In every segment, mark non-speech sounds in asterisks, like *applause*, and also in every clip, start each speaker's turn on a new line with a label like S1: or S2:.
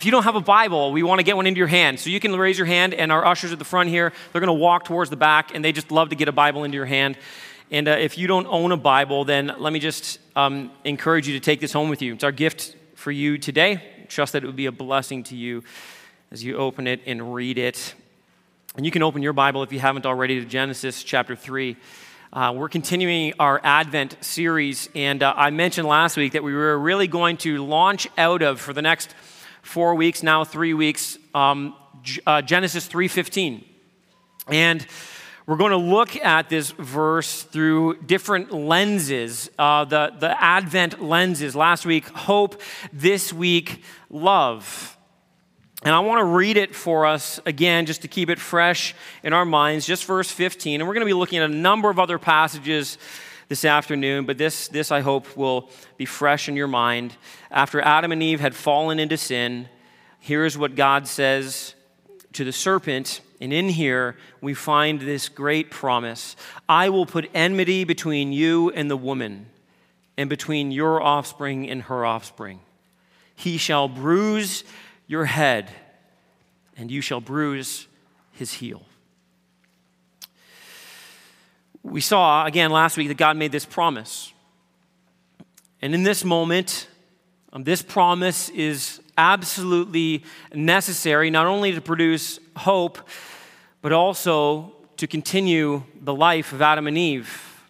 S1: If you don't have a Bible, we want to get one into your hand. So you can raise your hand, and our ushers at the front here, they're going to walk towards the back, and they just love to get a Bible into your hand. And uh, if you don't own a Bible, then let me just um, encourage you to take this home with you. It's our gift for you today. Trust that it would be a blessing to you as you open it and read it. And you can open your Bible if you haven't already to Genesis chapter 3. Uh, we're continuing our Advent series, and uh, I mentioned last week that we were really going to launch out of for the next four weeks, now three weeks, um, uh, Genesis 3.15. And we're going to look at this verse through different lenses, uh, the, the Advent lenses. Last week, hope. This week, love. And I want to read it for us again, just to keep it fresh in our minds, just verse 15. And we're going to be looking at a number of other passages this afternoon, but this, this I hope will be fresh in your mind. After Adam and Eve had fallen into sin, here's what God says to the serpent. And in here, we find this great promise I will put enmity between you and the woman, and between your offspring and her offspring. He shall bruise your head, and you shall bruise his heel. We saw again last week that God made this promise. And in this moment, um, this promise is absolutely necessary, not only to produce hope, but also to continue the life of Adam and Eve.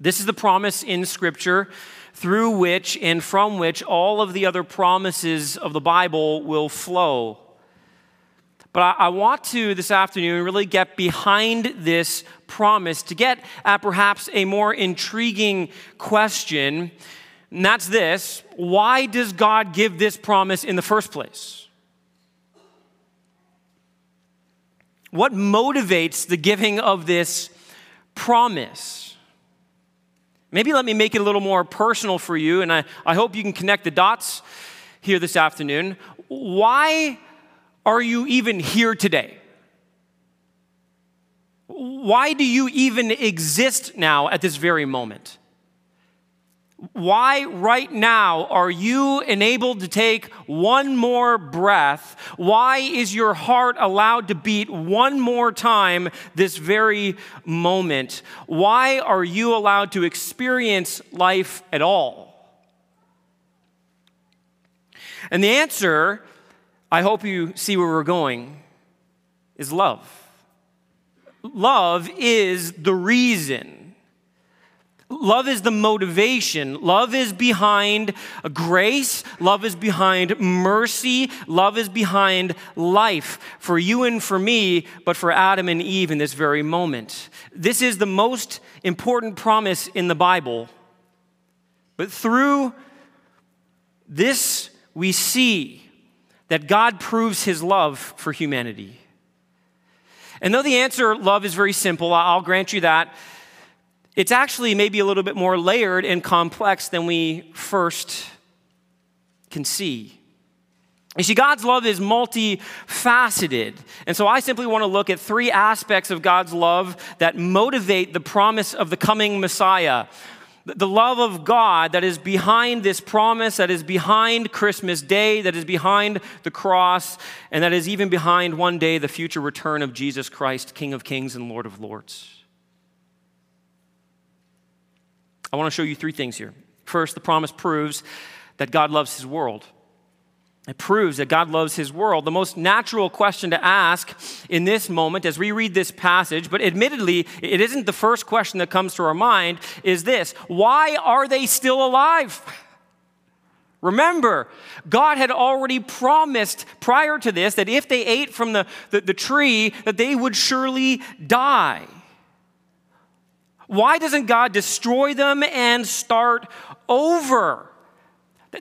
S1: This is the promise in Scripture through which and from which all of the other promises of the Bible will flow. But I, want to this afternoon really get behind this promise to get at perhaps a more intriguing question. And that's this why does God give this promise in the first place? What motivates the giving of this promise? Maybe let me make it a little more personal for you, and I, I hope you can connect the dots here this afternoon. Why are you even here today? Why do you even exist now at this very moment? Why, right now, are you enabled to take one more breath? Why is your heart allowed to beat one more time this very moment? Why are you allowed to experience life at all? And the answer, I hope you see where we're going, is love. Love is the reason Love is the motivation. Love is behind grace. Love is behind mercy. Love is behind life for you and for me, but for Adam and Eve in this very moment. This is the most important promise in the Bible. But through this, we see that God proves his love for humanity. And though the answer, love, is very simple, I'll grant you that. It's actually maybe a little bit more layered and complex than we first can see. You see, God's love is multifaceted. And so I simply want to look at three aspects of God's love that motivate the promise of the coming Messiah. The love of God that is behind this promise, that is behind Christmas Day, that is behind the cross, and that is even behind one day the future return of Jesus Christ, King of Kings and Lord of Lords. I want to show you three things here. First, the promise proves that God loves his world. It proves that God loves his world. The most natural question to ask in this moment as we read this passage, but admittedly, it isn't the first question that comes to our mind, is this Why are they still alive? Remember, God had already promised prior to this that if they ate from the, the, the tree, that they would surely die. Why doesn't God destroy them and start over?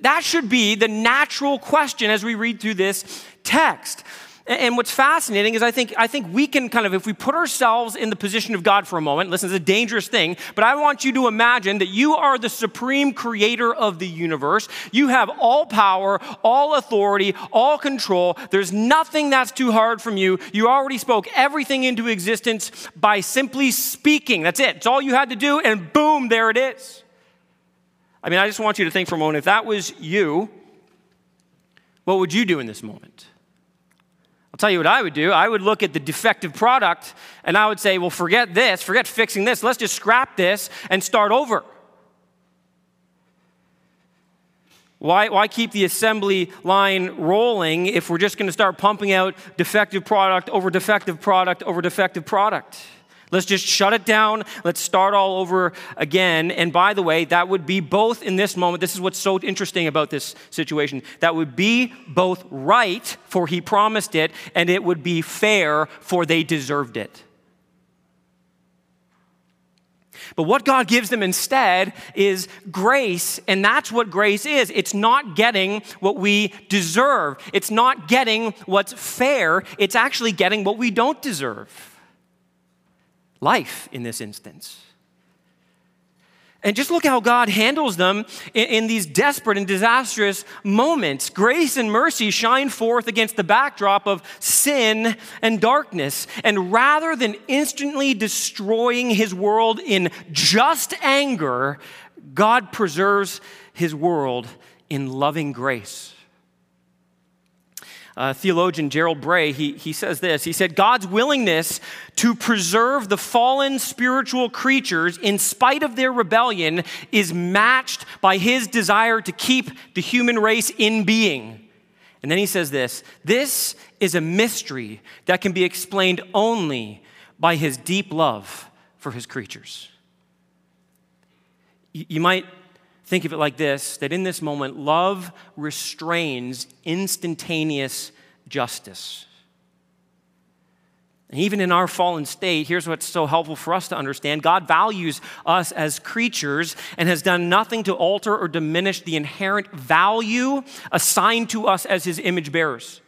S1: That should be the natural question as we read through this text. And what's fascinating is I think, I think we can kind of, if we put ourselves in the position of God for a moment, listen, it's a dangerous thing, but I want you to imagine that you are the supreme creator of the universe. You have all power, all authority, all control. There's nothing that's too hard from you. You already spoke everything into existence by simply speaking. That's it. It's all you had to do, and boom, there it is. I mean, I just want you to think for a moment if that was you, what would you do in this moment? I'll tell you what I would do. I would look at the defective product and I would say, well, forget this, forget fixing this. Let's just scrap this and start over. Why, why keep the assembly line rolling if we're just going to start pumping out defective product over defective product over defective product? Let's just shut it down. Let's start all over again. And by the way, that would be both in this moment. This is what's so interesting about this situation. That would be both right, for he promised it, and it would be fair, for they deserved it. But what God gives them instead is grace, and that's what grace is. It's not getting what we deserve, it's not getting what's fair, it's actually getting what we don't deserve life in this instance. And just look how God handles them in, in, these desperate and disastrous moments. Grace and mercy shine forth against the backdrop of sin and darkness. And rather than instantly destroying his world in just anger, God preserves his world in loving grace uh, theologian Gerald Bray, he, he says this. He said, God's willingness to preserve the fallen spiritual creatures in spite of their rebellion is matched by his desire to keep the human race in being. And then he says this this is a mystery that can be explained only by his deep love for his creatures. You might Think of it like this that in this moment, love restrains instantaneous justice. And even in our fallen state, here's what's so helpful for us to understand God values us as creatures and has done nothing to alter or diminish the inherent value assigned to us as his image bearers.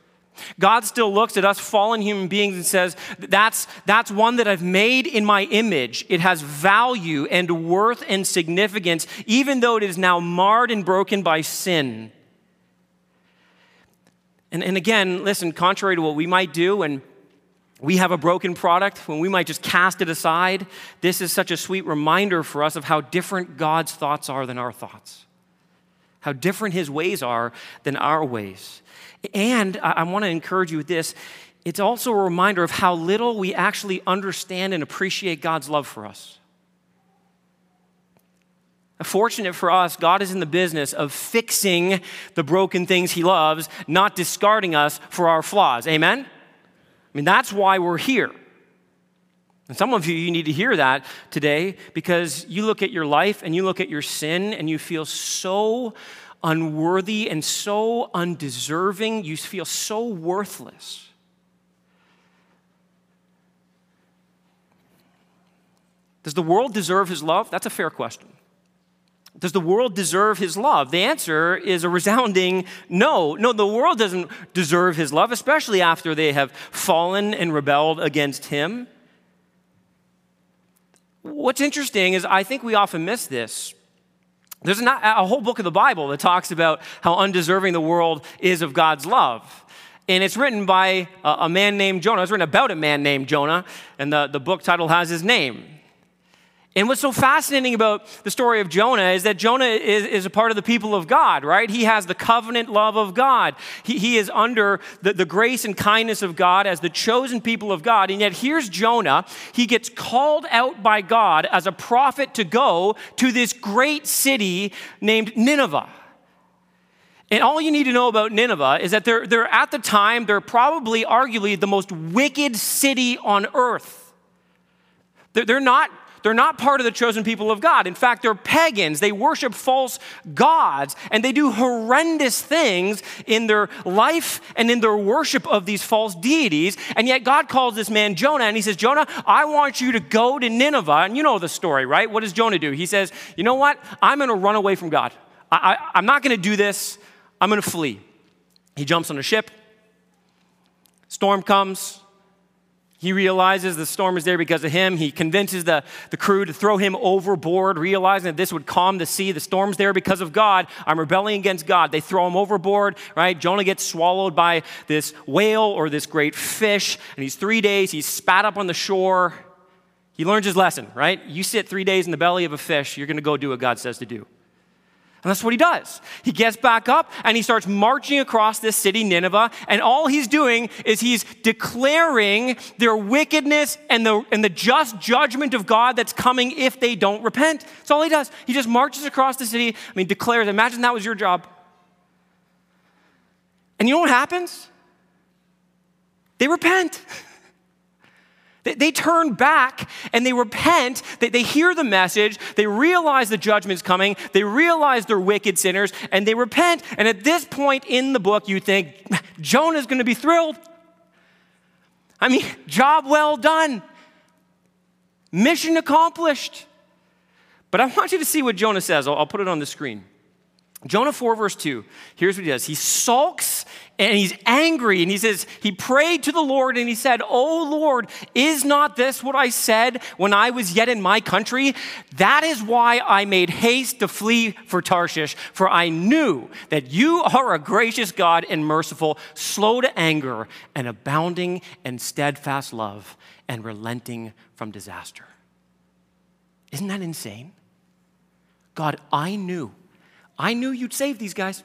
S1: God still looks at us fallen human beings and says, that's, that's one that I've made in my image. It has value and worth and significance, even though it is now marred and broken by sin. And, and again, listen, contrary to what we might do when we have a broken product, when we might just cast it aside, this is such a sweet reminder for us of how different God's thoughts are than our thoughts, how different his ways are than our ways. And I, I want to encourage you with this it's also a reminder of how little we actually understand and appreciate God's love for us. Fortunate for us, God is in the business of fixing the broken things He loves, not discarding us for our flaws. Amen? I mean, that's why we're here. And some of you, you need to hear that today because you look at your life and you look at your sin and you feel so unworthy and so undeserving. You feel so worthless. Does the world deserve his love? That's a fair question. Does the world deserve his love? The answer is a resounding no. No, the world doesn't deserve his love, especially after they have fallen and rebelled against him. What's interesting is I think we often miss this. There's not a whole book of the Bible that talks about how undeserving the world is of God's love. And it's written by a man named Jonah. It's written about a man named Jonah, and the, the book title has his name. And what's so fascinating about the story of Jonah is that Jonah is, is a part of the people of God, right? He has the covenant love of God. He, he is under the, the grace and kindness of God as the chosen people of God. And yet, here's Jonah. He gets called out by God as a prophet to go to this great city named Nineveh. And all you need to know about Nineveh is that they're, they're at the time, they're probably arguably the most wicked city on earth. They're, they're not they're not part of the chosen people of God. In fact, they're pagans. They worship false gods and they do horrendous things in their life and in their worship of these false deities. And yet, God calls this man Jonah and he says, Jonah, I want you to go to Nineveh. And you know the story, right? What does Jonah do? He says, You know what? I'm going to run away from God. I, I, I'm not going to do this. I'm going to flee. He jumps on a ship. Storm comes. He realizes the storm is there because of him. He convinces the, the crew to throw him overboard, realizing that this would calm the sea. The storm's there because of God. I'm rebelling against God. They throw him overboard, right? Jonah gets swallowed by this whale or this great fish, and he's three days, he's spat up on the shore. He learns his lesson, right? You sit three days in the belly of a fish, you're going to go do what God says to do. And that's what he does. He gets back up and he starts marching across this city, Nineveh, and all he's doing is he's declaring their wickedness and the, and the just judgment of God that's coming if they don't repent. That's all he does. He just marches across the city, I mean, declares. Imagine that was your job. And you know what happens? They repent. *laughs* They, they turn back and they repent. They, they hear the message. They realize the judgment's coming. They realize they're wicked sinners and they repent. And at this point in the book, you think *laughs* Jonah's going to be thrilled. I mean, *laughs* job well done, mission accomplished. But I want you to see what Jonah says. I'll, I'll put it on the screen. Jonah 4, verse 2, here's what he does. He sulks and he's angry and he says, He prayed to the Lord and he said, Oh Lord, is not this what I said when I was yet in my country? That is why I made haste to flee for Tarshish, for I knew that you are a gracious God and merciful, slow to anger, and abounding in steadfast love, and relenting from disaster. Isn't that insane? God, I knew I knew you'd save these guys.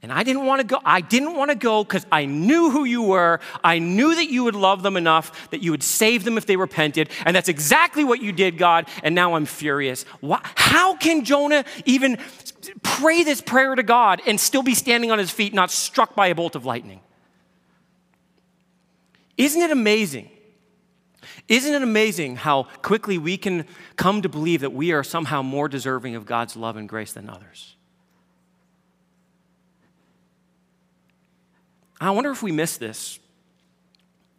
S1: And I didn't want to go. I didn't want to go because I knew who you were. I knew that you would love them enough that you would save them if they repented. And that's exactly what you did, God. And now I'm furious. How can Jonah even pray this prayer to God and still be standing on his feet, not struck by a bolt of lightning? Isn't it amazing isn't it amazing how quickly we can come to believe that we are somehow more deserving of God's love and grace than others? I wonder if we miss this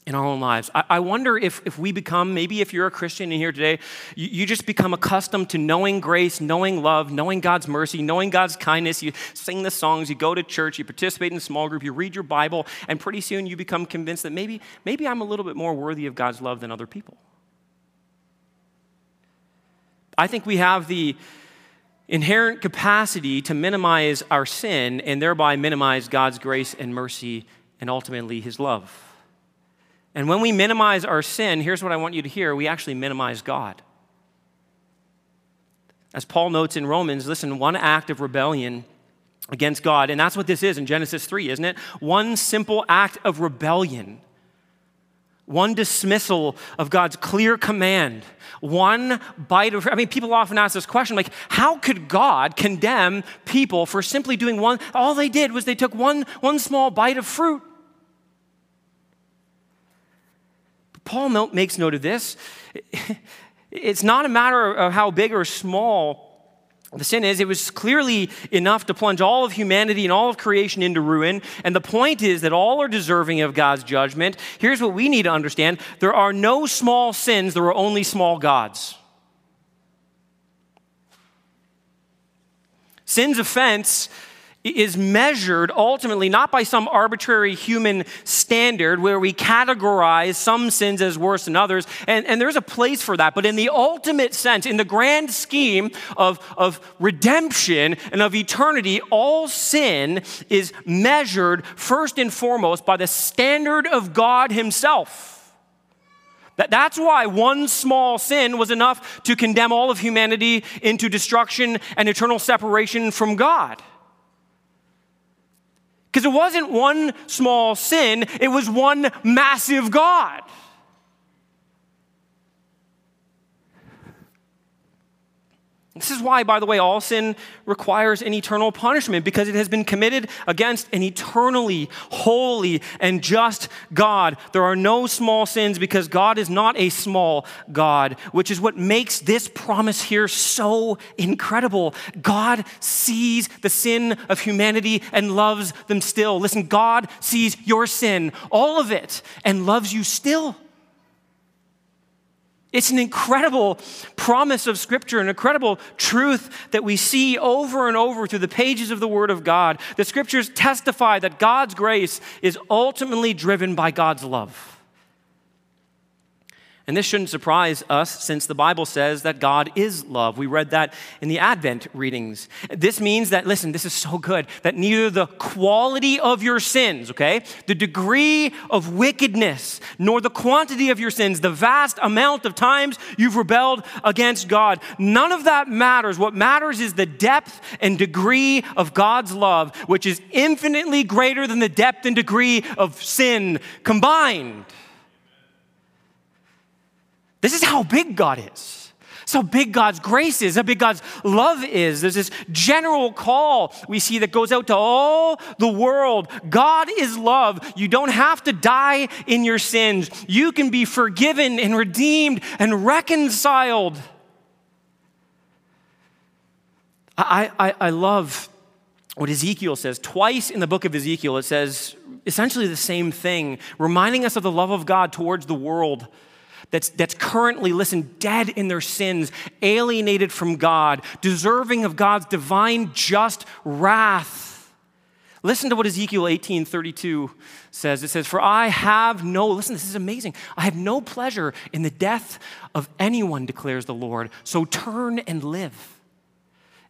S1: in our own lives. I, I, wonder if, if we become, maybe if you're a Christian in here today, you, you, just become accustomed to knowing grace, knowing love, knowing God's mercy, knowing God's kindness. You sing the songs, you go to church, you participate in a small group, you read your Bible, and pretty soon you become convinced that maybe, maybe I'm a little bit more worthy of God's love than other people. I think we have the inherent capacity to minimize our sin and thereby minimize God's grace and mercy and ultimately his love. And when we minimize our sin, here's what I want you to hear we actually minimize God. As Paul notes in Romans, listen, one act of rebellion against God, and that's what this is in Genesis 3, isn't it? One simple act of rebellion, one dismissal of God's clear command, one bite of, I mean, people often ask this question like, how could God condemn people for simply doing one? All they did was they took one, one small bite of fruit. But Paul makes note of this. *laughs* It's not a matter of how big or small the sin is, it was clearly enough to plunge all of humanity and all of creation into ruin. And the point is that all are deserving of God's judgment. Here's what we need to understand there are no small sins, there are only small gods. Sin's offense is measured ultimately not by some arbitrary human standard where we categorize some sins as worse than others, and, and there's a place for that, but in the ultimate sense, in the grand scheme of, of redemption and of eternity, all sin is measured first and foremost by the standard of God Himself. That's why one small sin was enough to condemn all of humanity into destruction and eternal separation from God. Because it wasn't one small sin, it was one massive God. This is why, by the way, all sin requires an eternal punishment because it has been committed against an eternally holy and just God. There are no small sins because God is not a small God, which is what makes this promise here so incredible. God sees the sin of humanity and loves them still. Listen, God sees your sin, all of it, and loves you still. It's an incredible promise of Scripture, an incredible truth that we see over and over through the pages of the Word of God. The Scriptures testify that God's grace is ultimately driven by God's love. And this shouldn't surprise us since the Bible says that God is love. We read that in the Advent readings. This means that, listen, this is so good, that neither the quality of your sins, okay, the degree of wickedness, nor the quantity of your sins, the vast amount of times you've rebelled against God, none of that matters. What matters is the depth and degree of God's love, which is infinitely greater than the depth and degree of sin combined. This is how big God is. It's how big God's grace is, how big God's love is. There's this general call we see that goes out to all the world. God is love. You don't have to die in your sins. You can be forgiven and redeemed and reconciled. I, I, I love what Ezekiel says. Twice in the book of Ezekiel, it says essentially the same thing, reminding us of the love of God towards the world that's, that's currently, listen, dead in their sins, alienated from God, deserving of God's divine just wrath. Listen to what Ezekiel 18 32 says. It says, For I have no, listen, this is amazing. I have no pleasure in the death of anyone, declares the Lord. So turn and live.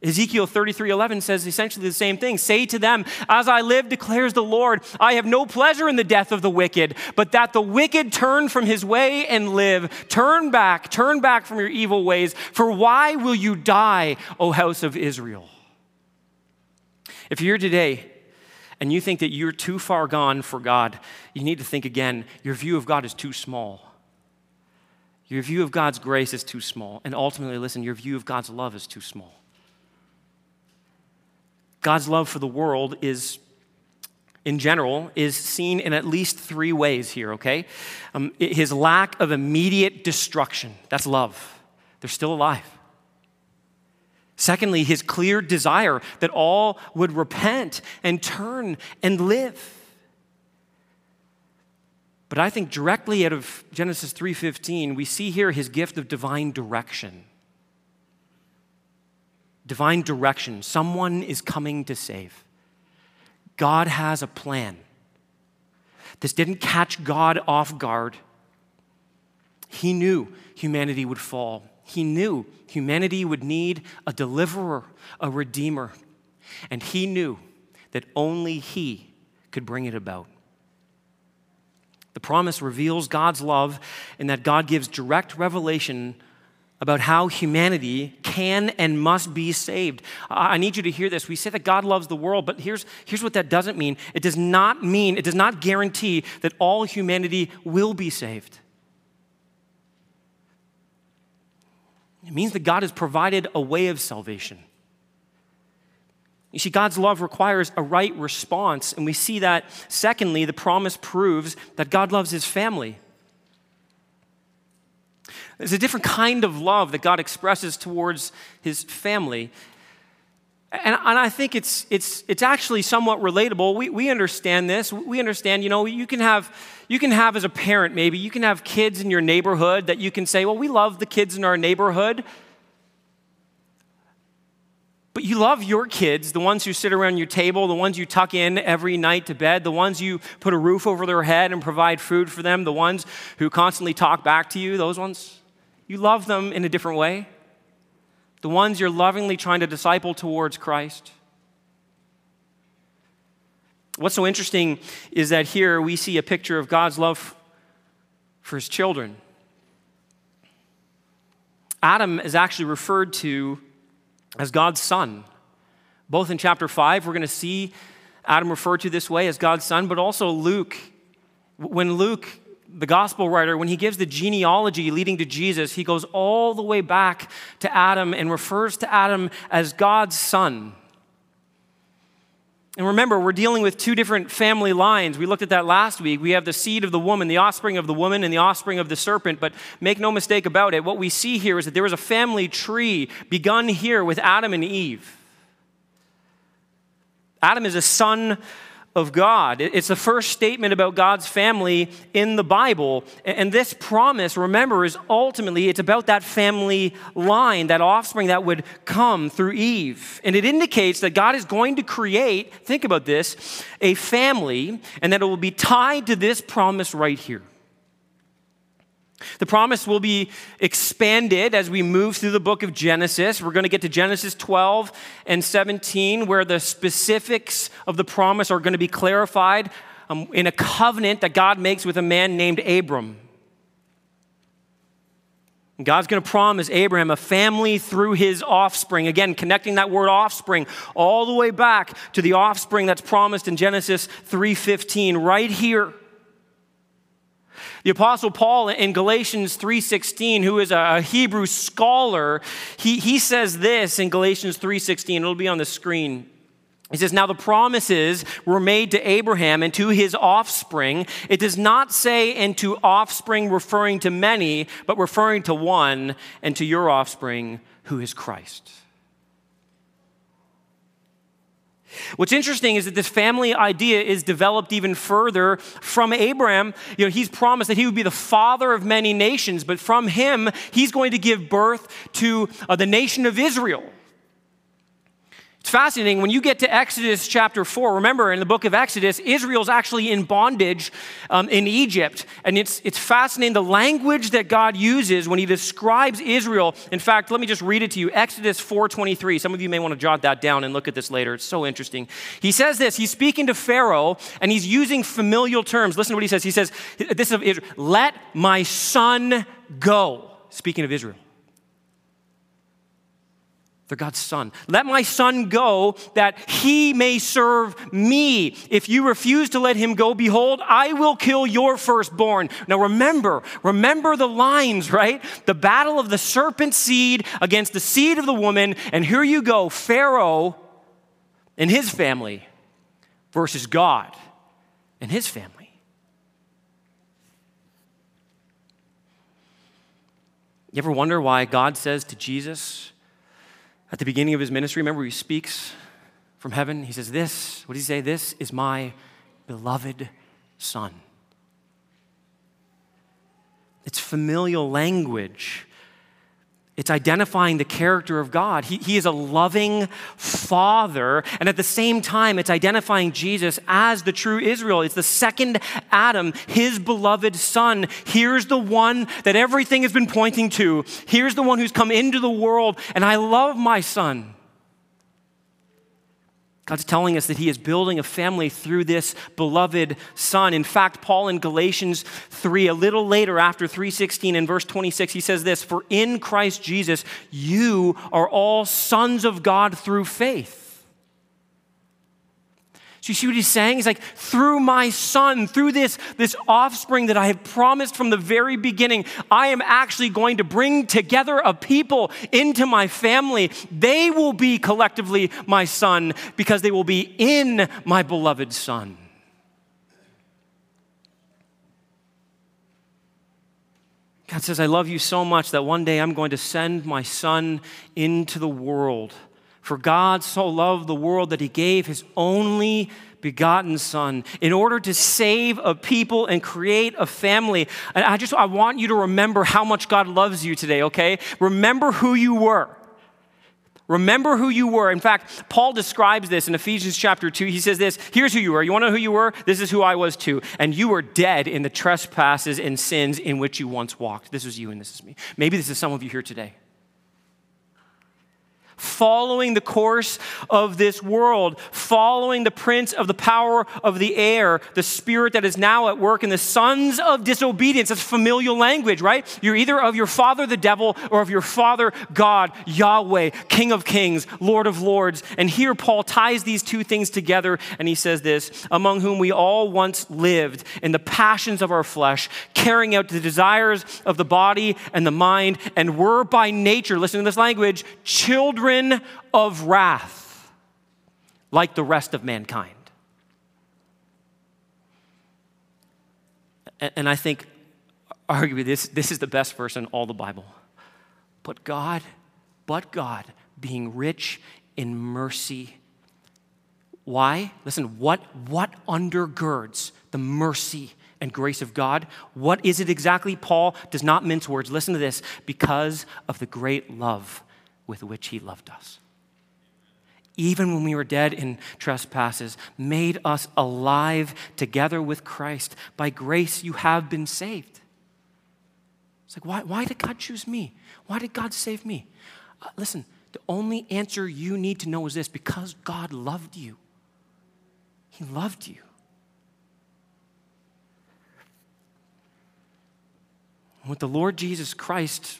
S1: Ezekiel 33 11 says essentially the same thing. Say to them, As I live, declares the Lord, I have no pleasure in the death of the wicked, but that the wicked turn from his way and live. Turn back, turn back from your evil ways. For why will you die, O house of Israel? If you're today and you think that you're too far gone for God, you need to think again. Your view of God is too small. Your view of God's grace is too small. And ultimately, listen, your view of God's love is too small. God's love for the world is, in general, is seen in at least three ways here, okay? Um, his lack of immediate destruction, that's love. They're still alive. Secondly, his clear desire that all would repent and turn and live. But I think directly out of Genesis 3:15, we see here his gift of divine direction divine direction. Someone is coming to save. God has a plan. This didn't catch God off guard. He knew humanity would fall. He knew humanity would need a deliverer, a redeemer. And he knew that only he could bring it about. The promise reveals God's love in that God gives direct revelation about how humanity can and must be saved. I need you to hear this. We say that God loves the world, but here's, here's what that doesn't mean it does not mean, it does not guarantee that all humanity will be saved. It means that God has provided a way of salvation. You see, God's love requires a right response, and we see that, secondly, the promise proves that God loves his family. There's a different kind of love that God expresses towards his family. And, and I think it's, it's, it's actually somewhat relatable. We, we understand this. We understand, you know, you can, have, you can have as a parent maybe, you can have kids in your neighborhood that you can say, well, we love the kids in our neighborhood. But you love your kids, the ones who sit around your table, the ones you tuck in every night to bed, the ones you put a roof over their head and provide food for them, the ones who constantly talk back to you, those ones you love them in a different way. The ones you're lovingly trying to disciple towards Christ. What's so interesting is that here we see a picture of God's love for his children. Adam is actually referred to as God's son. Both in chapter 5, we're going to see Adam referred to this way as God's son, but also Luke. When Luke the gospel writer, when he gives the genealogy leading to Jesus, he goes all the way back to Adam and refers to Adam as God's son. And remember, we're dealing with two different family lines. We looked at that last week. We have the seed of the woman, the offspring of the woman, and the offspring of the serpent. But make no mistake about it, what we see here is that there was a family tree begun here with Adam and Eve. Adam is a son of God. It's the first statement about God's family in the Bible. And this promise, remember, is ultimately it's about that family line, that offspring that would come through Eve. And it indicates that God is going to create, think about this, a family, and that it will be tied to this promise right here. The promise will be expanded as we move through the book of Genesis. We're going to get to Genesis 12 and 17, where the specifics of the promise are going to be clarified um, in a covenant that God makes with a man named Abram. God's going to promise Abraham a family through his offspring. Again, connecting that word offspring all the way back to the offspring that's promised in Genesis 3:15 right here. The apostle Paul in Galatians 3:16, who is a Hebrew scholar, he, he says this in Galatians 3:16. It'll be on the screen. He says, Now the promises were made to Abraham and to his offspring. It does not say, and to offspring referring to many, but referring to one, and to your offspring, who is Christ. What's interesting is that this family idea is developed even further from Abraham. You know, he's promised that he would be the father of many nations, but from him, he's going to give birth to uh, the nation of Israel. It's fascinating when you get to Exodus chapter 4. Remember, in the book of Exodus, Israel's actually in bondage um, in Egypt. And it's, it's fascinating the language that God uses when he describes Israel. In fact, let me just read it to you Exodus 4.23. Some of you may want to jot that down and look at this later. It's so interesting. He says this He's speaking to Pharaoh and he's using familial terms. Listen to what he says. He says, This is Israel, let my son go. Speaking of Israel. They're God's son. Let my son go that he may serve me. If you refuse to let him go, behold, I will kill your firstborn. Now remember, remember the lines, right? The battle of the serpent seed against the seed of the woman. And here you go Pharaoh and his family versus God and his family. You ever wonder why God says to Jesus, at the beginning of his ministry, remember, he speaks from heaven. He says, This, what does he say? This is my beloved son. It's familial language it's identifying the character of God. He, he, is a loving father, and at the same time, it's identifying Jesus as the true Israel. It's the second Adam, his beloved son. Here's the one that everything has been pointing to. Here's the one who's come into the world, and I love my son. God's telling us that he is building a family through this beloved son. In fact, Paul in Galatians 3, a little later after 3:16 and verse 26, he says this, "For in Christ Jesus you are all sons of God through faith." So you see what he's saying? He's like, through my son, through this, this offspring that I have promised from the very beginning, I am actually going to bring together a people into my family. They will be collectively my son because they will be in my beloved son. God says, I love you so much that one day I'm going to send my son into the world for God so loved the world that he gave his only begotten son in order to save a people and create a family. And I just I want you to remember how much God loves you today, okay? Remember who you were. Remember who you were. In fact, Paul describes this in Ephesians chapter 2. He says this Here's who you were. You want to know who you were? This is who I was too. And you were dead in the trespasses and sins in which you once walked. This is you and this is me. Maybe this is some of you here today following the course of this world, following the prince of the power of the air, the spirit that is now at work in the sons of disobedience. That's familial language, right? You're either of your father, the devil, or of your father, God, Yahweh, King of kings, Lord of lords. And here Paul ties these two things together and he says this among whom we all once lived in the passions of our flesh, carrying out the desires of the body and the mind, and were by nature, listen to this language, children of wrath, like the rest of mankind. And I think, arguably, this, this is the best verse in all the Bible. But God, but God, being rich in mercy. Why? Listen, what, what undergirds the mercy and grace of God? What is it exactly? Paul does not mince words. Listen to this because of the great love with which he loved us. Even when we were dead in trespasses, made us alive together with Christ. By grace, you have been saved. It's like, why, why did God choose me? Why did God save me? Uh, listen, the only answer you need to know is this because God loved you. He loved you. With the Lord Jesus Christ,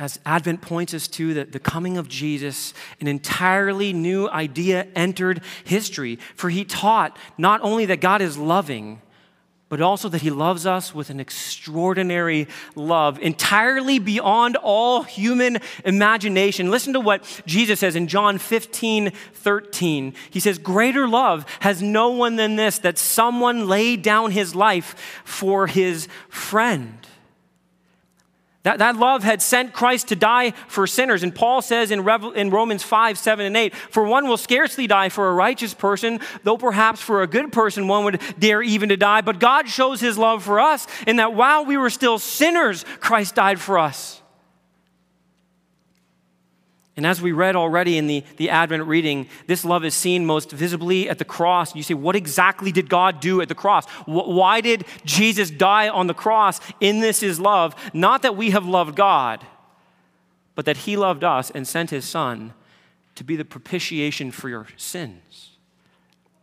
S1: as Advent points us to the, the coming of Jesus, an entirely new idea entered history. For he taught not only that God is loving, but also that he loves us with an extraordinary love, entirely beyond all human imagination. Listen to what Jesus says in John 15, 13. He says, Greater love has no one than this, that someone laid down his life for his friend. That, that love had sent Christ to die for sinners. And Paul says in, Revel, in Romans 5, 7, and 8, For one will scarcely die for a righteous person, though perhaps for a good person one would dare even to die. But God shows his love for us in that while we were still sinners, Christ died for us. And as we read already in the, the Advent reading, this love is seen most visibly at the cross. You say, what exactly did God do at the cross? Why did Jesus die on the cross? In this is love. Not that we have loved God, but that He loved us and sent His Son to be the propitiation for your sins.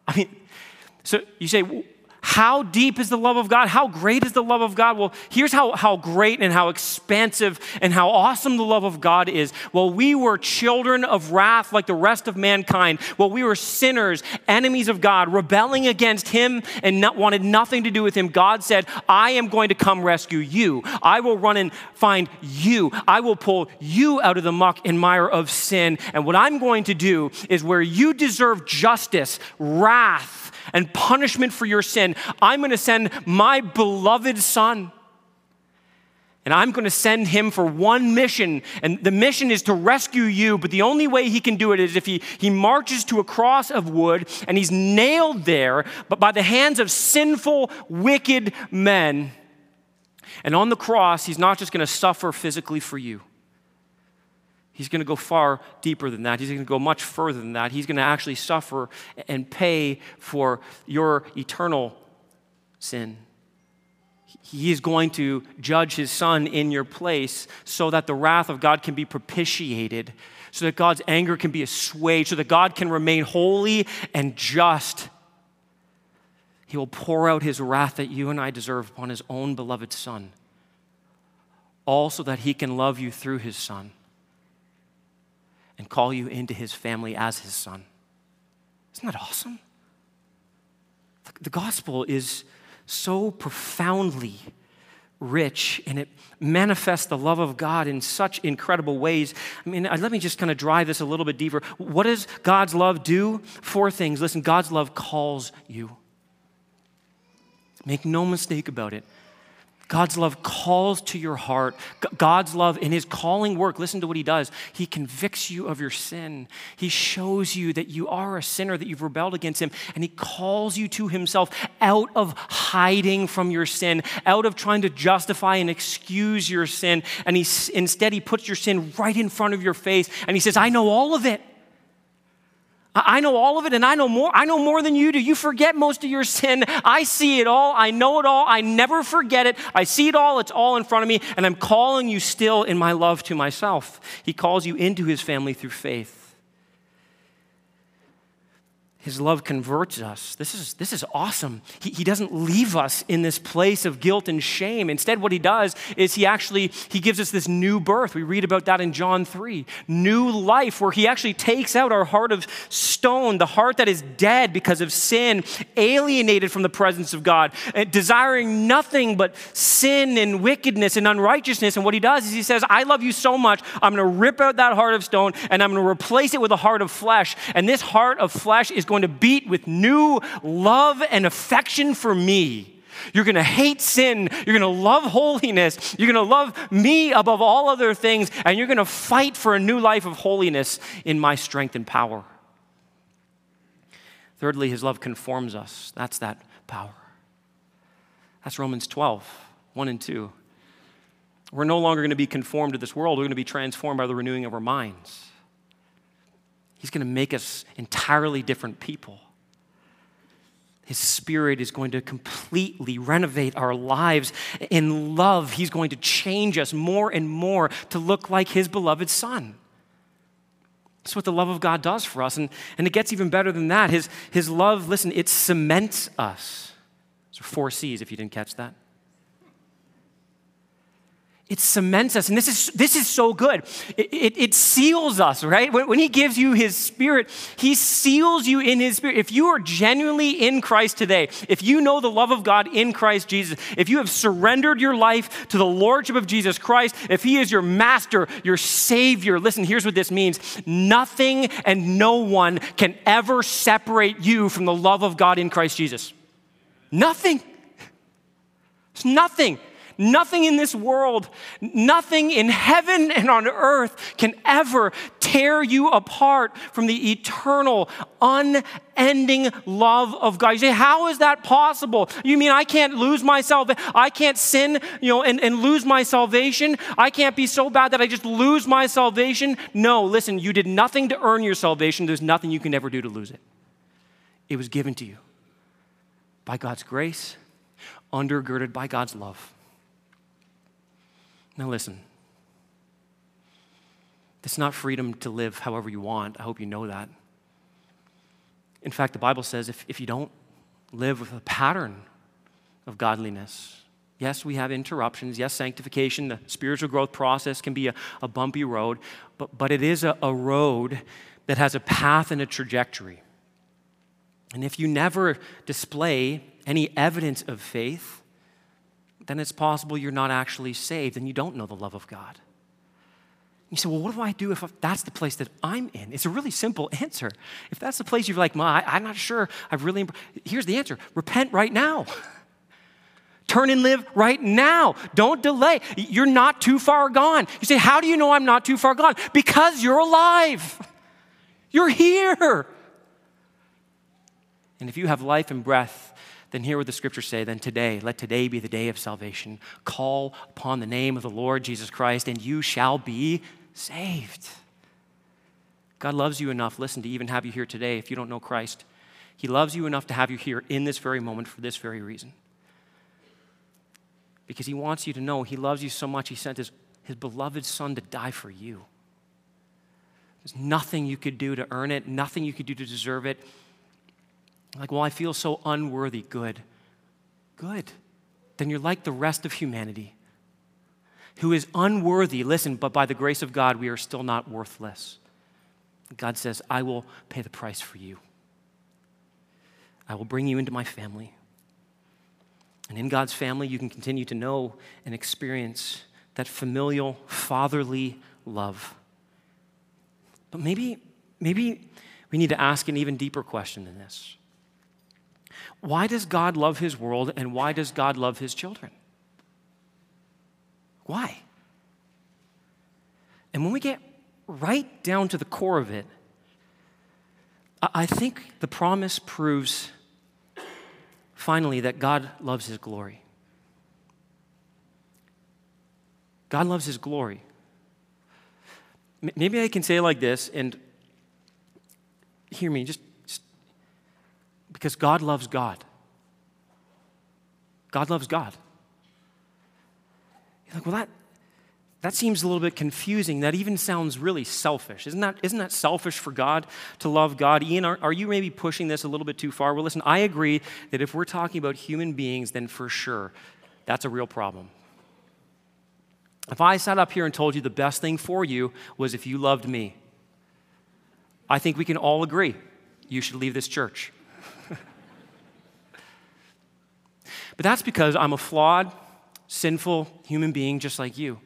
S1: I mean, so you say, how deep is the love of God? How great is the love of God? Well, here's how, how great and how expansive and how awesome the love of God is. Well, we were children of wrath like the rest of mankind. Well, we were sinners, enemies of God, rebelling against Him and not, wanted nothing to do with Him. God said, I am going to come rescue you. I will run and find you. I will pull you out of the muck and mire of sin. And what I'm going to do is where you deserve justice, wrath, and punishment for your sin, I'm going to send my beloved Son. And I'm going to send him for one mission. And the mission is to rescue you. But the only way he can do it is if he, he marches to a cross of wood and he's nailed there, but by the hands of sinful, wicked men. And on the cross, he's not just going to suffer physically for you. He's going to go far deeper than that. He's going to go much further than that. He's going to actually suffer and pay for your eternal sin. He is going to judge his son in your place so that the wrath of God can be propitiated, so that God's anger can be assuaged, so that God can remain holy and just. He will pour out his wrath that you and I deserve upon his own beloved son, all so that he can love you through his son and call you into his family as his son. Isn't that awesome? The gospel is so profoundly rich and it manifests the love of God in such incredible ways. I mean, uh, let me just kind of drive this a little bit deeper. What does God's love do? Four things. Listen, God's love calls you. Make no mistake about it. God's love calls to your heart. God's love in his calling work, listen to what he does. He convicts you of your sin. He shows you that you are a sinner, that you've rebelled against him, and he calls you to himself out of hiding from your sin, out of trying to justify and excuse your sin. And he, instead, he puts your sin right in front of your face, and he says, I know all of it. I know all of it and I know more. I know more than you do. You forget most of your sin. I see it all. I know it all. I never forget it. I see it all. It's all in front of me. And I'm calling you still in my love to myself. He calls you into his family through faith. His love converts us. This is, this is awesome. He, he doesn't leave us in this place of guilt and shame. Instead, what he does is he actually he gives us this new birth. We read about that in John 3. New life, where he actually takes out our heart of stone, the heart that is dead because of sin, alienated from the presence of God, uh, desiring nothing but sin and wickedness and unrighteousness. And what he does is he says, I love you so much, I'm going to rip out that heart of stone and I'm going to replace it with a heart of flesh. And this heart of flesh is going going to beat with new love and affection for me. You're going to hate sin. You're going to love holiness. You're going to love me above all other things. And you're going to fight for a new life of holiness in my strength and power. Thirdly, his love conforms us. That's that power. That's Romans 12, 1 and 2. We're no longer going to be conformed to this world. We're going to be transformed by the renewing of our minds. He's going to make us entirely different people. His Spirit is going to completely renovate our lives. In love, He's going to change us more and more to look like His beloved Son. That's what the love of God does for us. And, and it gets even better than that. His, his love, listen, it cements us. So, four C's if you didn't catch that. It cements us. And this is, this is so good. It, it, it seals us, right? When, when, He gives you His Spirit, He seals you in His Spirit. If you are genuinely in Christ today, if you know the love of God in Christ Jesus, if you have surrendered your life to the Lordship of Jesus Christ, if He is your master, your Savior, listen, here's what this means nothing and no one can ever separate you from the love of God in Christ Jesus. Nothing. It's nothing. Nothing in this world, nothing in heaven and on earth can ever tear you apart from the eternal, unending love of God. You say, How is that possible? You mean I can't lose myself? I can't sin, you know, and, and lose my salvation? I can't be so bad that I just lose my salvation? No, listen, you did nothing to earn your salvation. There's nothing you can ever do to lose it. It was given to you by God's grace, undergirded by God's love. Now, listen. It's not freedom to live however you want. I hope you know that. In fact, the Bible says if, if you don't live with a pattern of godliness, yes, we have interruptions. Yes, sanctification, the spiritual growth process can be a, a bumpy road, but, but it is a, a road that has a path and a trajectory. And if you never display any evidence of faith, then it's possible you're not actually saved and you don't know the love of God. You say, well, what do I do if that's the place that I'm in? It's a really simple *laughs* answer. If that's the place you're like, well, I, am not sure. I've really, here's the answer repent right now. *laughs* Turn and live right now. Don't delay. You're not too far gone. You say, how do you know I'm not too far gone? Because you're alive. You're here. And if you have life and breath, then hear what the scriptures say. Then today, let today be the day of salvation. Call upon the name of the Lord Jesus Christ, and you shall be saved. God loves you enough, listen, to even have you here today if you don't know Christ. He loves you enough to have you here in this very moment for this very reason. Because He wants you to know He loves you so much, He sent His, his beloved Son to die for you. There's nothing you could do to earn it, nothing you could do to deserve it. Like, well, I feel so unworthy. Good. Good. Then you're like the rest of humanity who is unworthy. Listen, but by the grace of God, we are still not worthless. God says, I will pay the price for you. I will bring you into my family. And in God's family, you can continue to know and experience that familial, fatherly love. But maybe, maybe we need to ask an even deeper question than this. Why does God love his world and why does God love his children? Why? And when we get right down to the core of it, I think the promise proves finally that God loves his glory. God loves his glory. Maybe I can say it like this, and hear me, just because God loves God. God loves God. You're like, well, that, that seems a little bit confusing. That even sounds really selfish. Isn't that, isn't that selfish for God to love God? Ian, are, are you maybe pushing this a little bit too far? Well, listen, I agree that if we're talking about human beings, then for sure, that's a real problem. If I sat up here and told you the best thing for you was if you loved me, I think we can all agree you should leave this church. But that's because I'm a flawed, sinful human being just like you.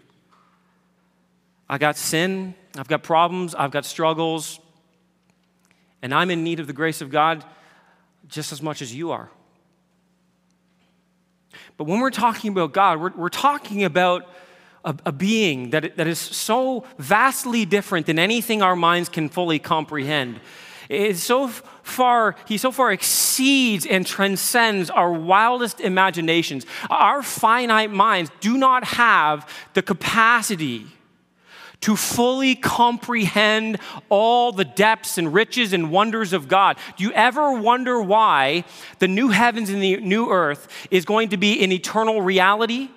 S1: I got sin, I've got problems, I've got struggles, and I'm in need of the grace of God just as much as you are. But when we're talking about God, we're, we're talking about a, a being that, that is so vastly different than anything our minds can fully comprehend. It's so far, he so far exceeds and transcends our wildest imaginations. Our finite minds do not have the capacity to fully comprehend all the depths and riches and wonders of God. Do you ever wonder why the new heavens and the new earth is going to be an eternal reality?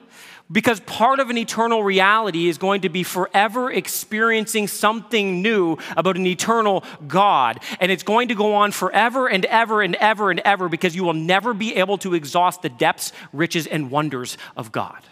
S1: Because part of an eternal reality is going to be forever experiencing something new about an eternal God. And it's going to go on forever and ever and ever and ever because you will never be able to exhaust the depths, riches, and wonders of God.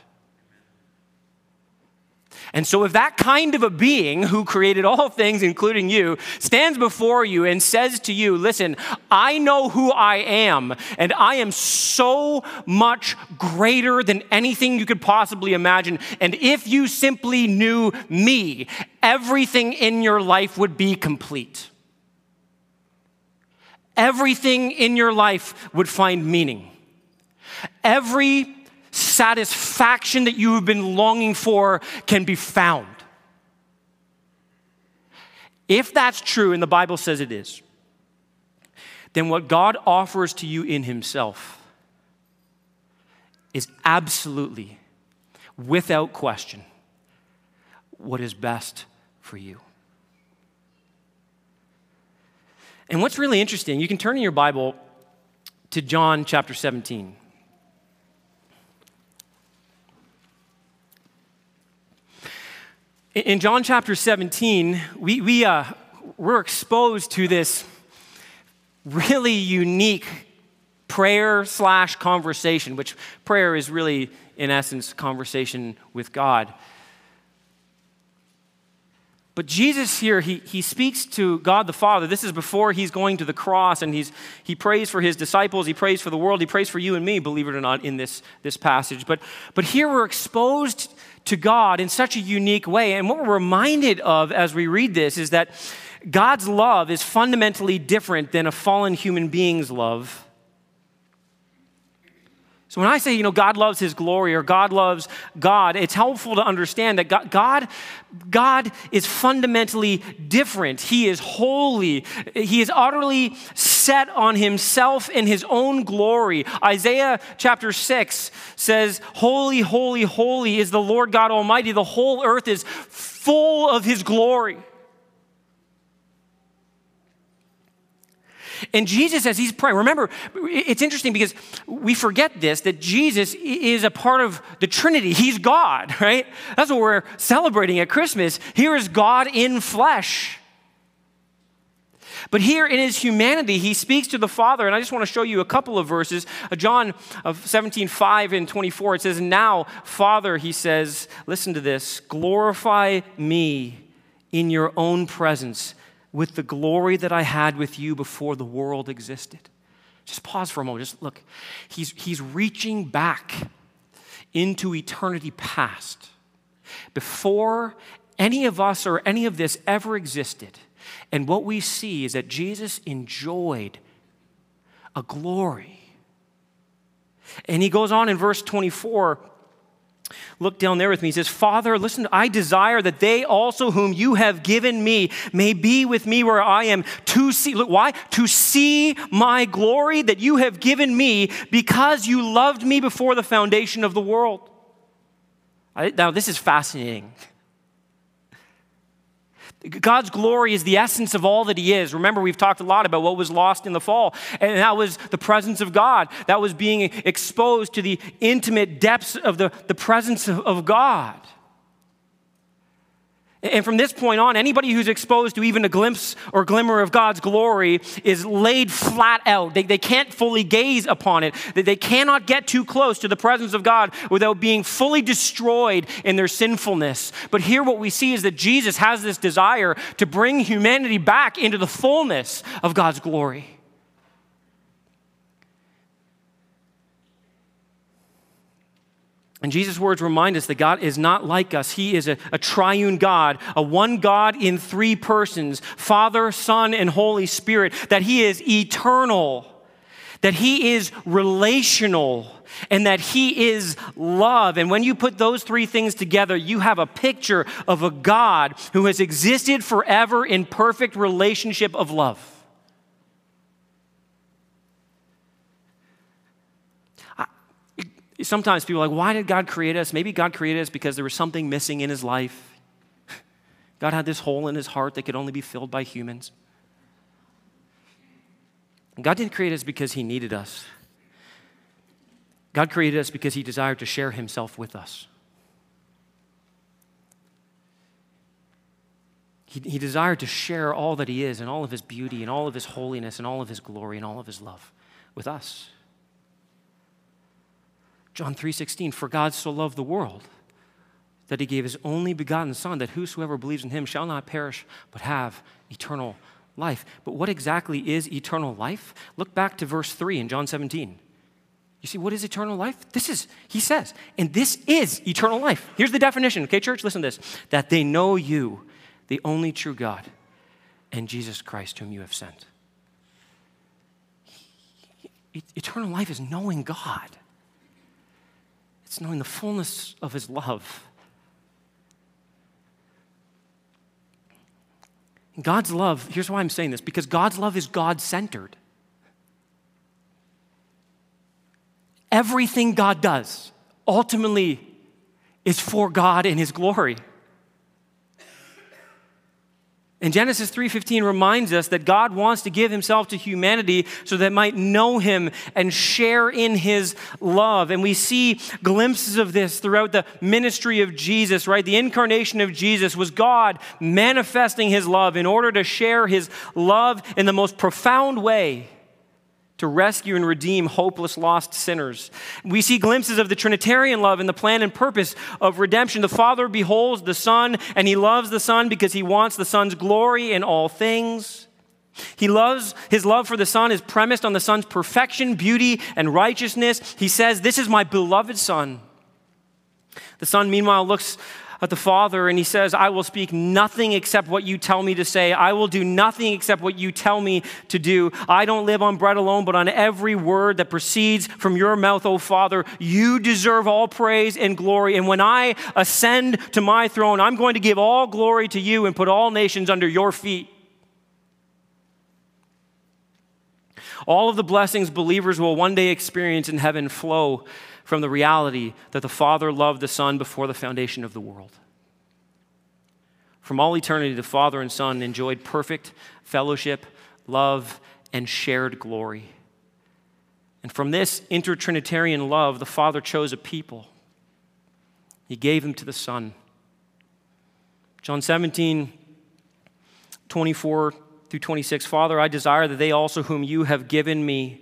S1: And so, if that kind of a being who created all things, including you, stands before you and says to you, Listen, I know who I am, and I am so much greater than anything you could possibly imagine. And if you simply knew me, everything in your life would be complete. Everything in your life would find meaning. Every satisfaction that you have been longing for can be found. If that's true, and the Bible says it is, then what God offers to you in Himself is absolutely, without question, what is best for you. And what's really interesting, you can turn in your Bible to John chapter 17. In John chapter 17, we, we, uh, we're exposed to this really unique prayer slash conversation, which prayer is really, in essence, conversation with God. But Jesus here, he, he speaks to God the Father. This is before he's going to the cross, and he's, he prays for his disciples, he prays for the world, he prays for you and me, believe it or not, in this, this passage. But, but here we're exposed to God in such a unique way. And what we're reminded of as we read this is that God's love is fundamentally different than a fallen human being's love. So when I say, you know, God loves his glory or God loves God, it's helpful to understand that God, God, is fundamentally different. He is holy. He is utterly set on himself and his own glory. Isaiah chapter 6 says, Holy, holy, holy is the Lord God Almighty. The whole earth is full of his glory. And Jesus, as he's praying, remember, it's interesting because we forget this that Jesus is a part of the Trinity. He's God, *laughs* right? That's what we're celebrating at Christmas. Here is God in flesh. But here in his humanity, he speaks to the Father. And I just want to show you a couple of verses. Uh, John of 17, 5 and 24, it says, Now, Father, he says, listen to this, glorify me in your own presence with the glory that I had with you before the world existed. Just pause for a moment. Just look. He's, he's reaching back into eternity past. Before any of us or any of this ever existed. And what we see is that Jesus enjoyed a glory. And he goes on in verse 24 Look down there with me. He says, Father, listen, I desire that they also, whom you have given me, may be with me where I am to see. Look, why? To see my glory that you have given me because you loved me before the foundation of the world. I, now, this is fascinating. God's glory is the essence of all that He is. Remember, we've talked a lot about what was lost in the fall, and that was the presence of God. That was being exposed to the intimate depths of the, the presence of, of God. And from this point on, anybody who's exposed to even a glimpse or glimmer of God's glory is laid flat out. They, they can't fully gaze upon it. They, they cannot get too close to the presence of God without being fully destroyed in their sinfulness. But here, what we see is that Jesus has this desire to bring humanity back into the fullness of God's glory. And Jesus' words remind us that God is not like us. He is a, a, triune God, a one God in three persons Father, Son, and Holy Spirit, that He is eternal, that He is relational, and that He is love. And when you put those three things together, you have a picture of a God who has existed forever in perfect relationship of love. Sometimes people are like, why did God create us? Maybe God created us because there was something missing in his life. *laughs* God had this hole in his heart that could only be filled by humans. God didn't create us because he needed us. God created us because he desired to share himself with us. He, he desired to share all that he is and all of his beauty and all of his holiness and all of his glory and all of his love with us. John 3:16 For God so loved the world that he gave his only begotten son that whosoever believes in him shall not perish but have eternal life. But what exactly is eternal life? Look back to verse 3 in John 17. You see, what is eternal life? This is, he says, and this is eternal life. Here's the definition, okay, church? Listen to this that they know you, the only true God, and Jesus Christ, whom you have sent. Eternal life is knowing God, it's knowing the fullness of His love. God's love, here's why I'm saying this because God's love is God centered. Everything God does ultimately is for God and His glory. And Genesis 3:15 reminds us that God wants to give himself to humanity so that might know him and share in his love. And we see glimpses of this throughout the ministry of Jesus, right? The incarnation of Jesus was God manifesting his love in order to share his love in the most profound way to rescue and redeem hopeless, lost sinners. We see glimpses of the Trinitarian love and the plan and purpose of redemption. The Father beholds the Son, and He loves the Son because He wants the Son's glory in all things. He loves, his love for the Son is premised on the Son's perfection, beauty, and righteousness. He says, This is my beloved Son. The Son, meanwhile, looks at the Father and he says, I will speak nothing except what you tell me to say. I will do nothing except what you tell me to do. I don't live on bread alone, but on every word that proceeds from your mouth, O Father. You deserve all praise and glory. And when I ascend to my throne, I'm going to give all glory to you and put all nations under your feet. All of the blessings believers will one day experience in heaven flow from the reality that the Father loved the Son before the foundation of the world. From all eternity, the Father and Son enjoyed perfect fellowship, love, and shared glory. And from this intertrinitarian love, the Father chose a people. He gave them to the Son. John 17, 24 through 26 Father, I desire that they also, whom you have given me,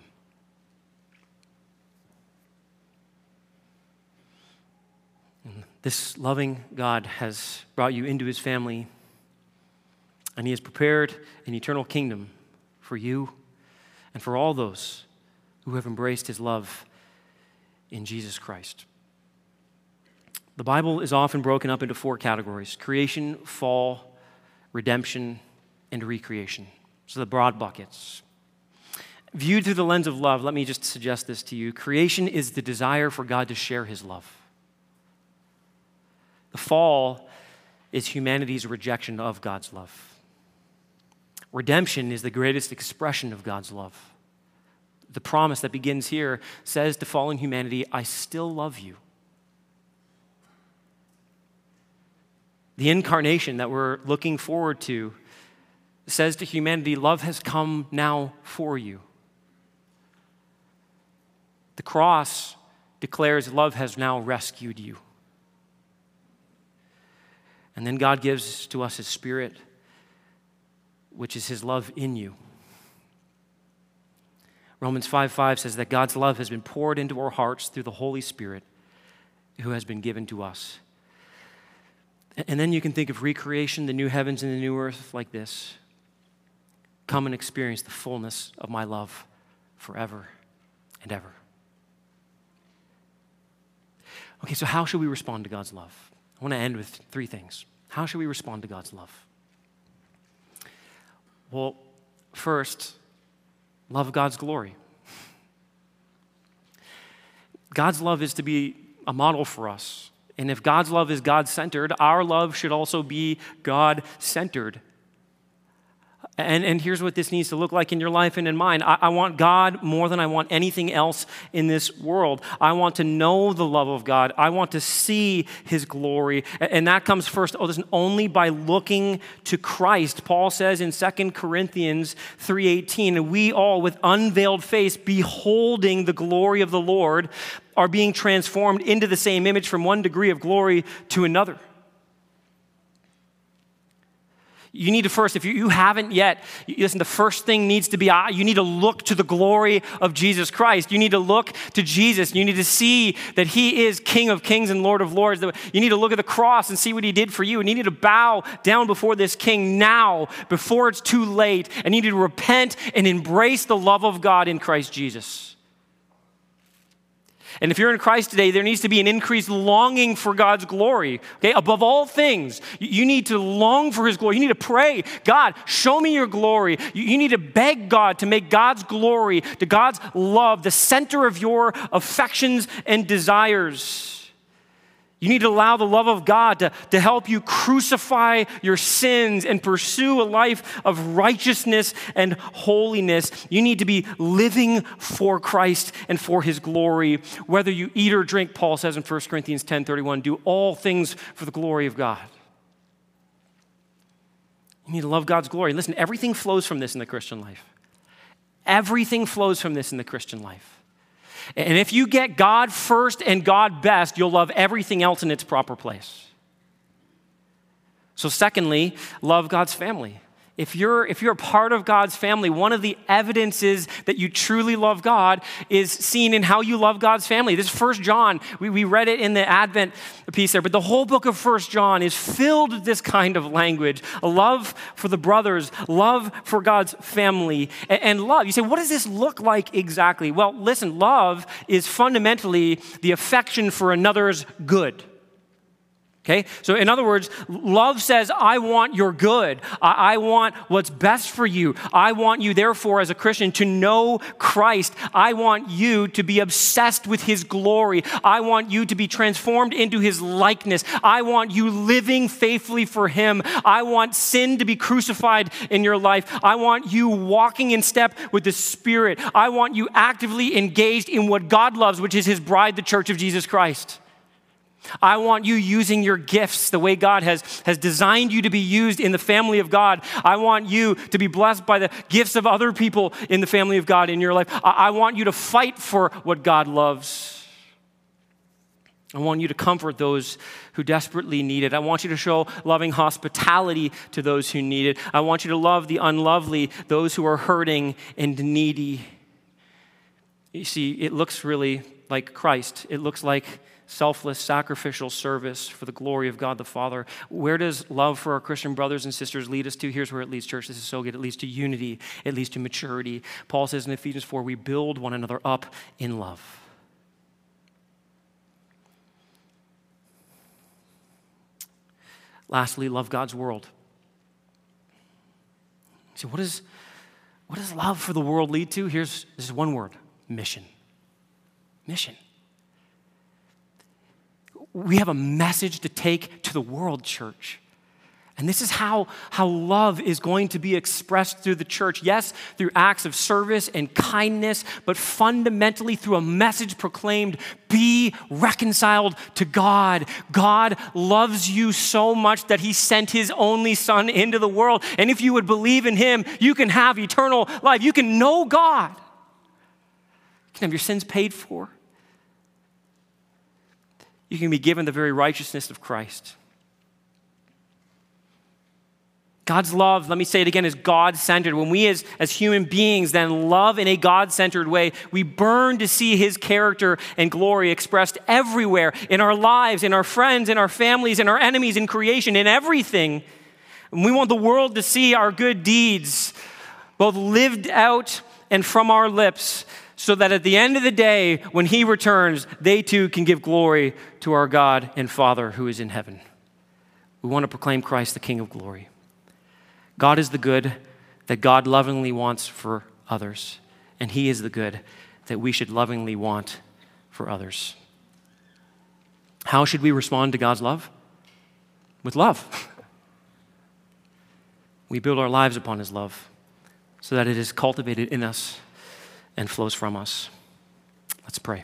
S1: This loving God has brought you into his family, and he has prepared an eternal kingdom for you and for all those who have embraced his love in Jesus Christ. The Bible is often broken up into four categories creation, fall, redemption, and recreation. So the broad buckets. Viewed through the lens of love, let me just suggest this to you. Creation is the desire for God to share his love. The fall is humanity's rejection of God's love. Redemption is the greatest expression of God's love. The promise that begins here says to fallen humanity, I still love you. The incarnation that we're looking forward to says to humanity, Love has come now for you. The cross declares, Love has now rescued you. And then God gives to us His Spirit, which is His love in you. Romans 5 5 says that God's love has been poured into our hearts through the Holy Spirit who has been given to us. And then you can think of recreation, the new heavens and the new earth, like this Come and experience the fullness of my love forever and ever. Okay, so how should we respond to God's love? I want to end with three things. How should we respond to God's love? Well, first, love God's glory. God's love is to be a model for us. And if God's love is God centered, our love should also be God centered. And, and here's what this needs to look like in your life and in mine. I, I, want God more than I want anything else in this world. I want to know the love of God. I want to see his glory. And that comes first, oh, listen, only by looking to Christ. Paul says in 2 Corinthians 3.18, we all with unveiled face, beholding the glory of the Lord, are being transformed into the same image from one degree of glory to another. You need to first, if you, haven't yet, listen, the first thing needs to be uh, you need to look to the glory of Jesus Christ. You need to look to Jesus. You need to see that He is King of kings and Lord of lords. You need to look at the cross and see what He did for you. And you need to bow down before this King now, before it's too late. And you need to repent and embrace the love of God in Christ Jesus. And if you're in Christ today, there needs to be an increased longing for God's glory. Okay, above all things, you need to long for His glory. You need to pray, God, show me your glory. You need to beg God to make God's glory, to God's love, the center of your affections and desires. You need to allow the love of God to, to help you crucify your sins and pursue a life of righteousness and holiness. You need to be living for Christ and for his glory. Whether you eat or drink, Paul says in 1 Corinthians 10 31, do all things for the glory of God. You need to love God's glory. Listen, everything flows from this in the Christian life. Everything flows from this in the Christian life. And if you get God first and God best, you'll love everything else in its proper place. So, secondly, love God's family if you're if you're a part of God's family, one of the evidences that you truly love God is seen in how you love God's family. This First John, we, we read it in the Advent piece there, but the whole book of First John is filled with this kind of language: a love for the brothers, love for God's family, and, and love. You say, what does this look like exactly? Well, listen, love is fundamentally the affection for another's good. Okay? So, in other words, love says, I want your good. I, I, want what's best for you. I want you, therefore, as a Christian, to know Christ. I want you to be obsessed with his glory. I want you to be transformed into his likeness. I want you living faithfully for him. I want sin to be crucified in your life. I want you walking in step with the Spirit. I want you actively engaged in what God loves, which is his bride, the church of Jesus Christ. I want you using your gifts the way God has, has designed you to be used in the family of God. I want you to be blessed by the gifts of other people in the family of God in your life. I, I want you to fight for what God loves. I want you to comfort those who desperately need it. I want you to show loving hospitality to those who need it. I want you to love the unlovely, those who are hurting and needy. You see, it looks really like Christ. It looks like selfless, sacrificial service for the glory of God the Father. Where does love for our Christian brothers and sisters lead us to? Here's where it leads, church. This is so good. It leads to unity, it leads to maturity. Paul says in Ephesians 4 we build one another up in love. Lastly, love God's world. So, what, is, what does love for the world lead to? Here's this is one word mission. Mission we have a message to take to the world, church. And this is how, how love is going to be expressed through the church. Yes, through acts of service and kindness, but fundamentally through a message proclaimed be reconciled to God. God loves you so much that he sent his only son into the world. And if you would believe in him, you can have eternal life. You can know God. You can have your sins paid for you can be given the very righteousness of Christ. God's love, let me say it again, is God centered. When we as, as human beings then love in a God centered way, we burn to see his character and glory expressed everywhere in our lives, in our friends, in our families, in our enemies, in creation, in everything. And we want the world to see our good deeds, both lived out and from our lips, so that at the end of the day, when he returns, they too can give glory to our God and Father who is in heaven. We want to proclaim Christ the King of glory. God is the good that God lovingly wants for others, and he is the good that we should lovingly want for others. How should we respond to God's love? With love. *laughs* We build our lives upon His love so that it is cultivated in us and flows from us. Let's pray.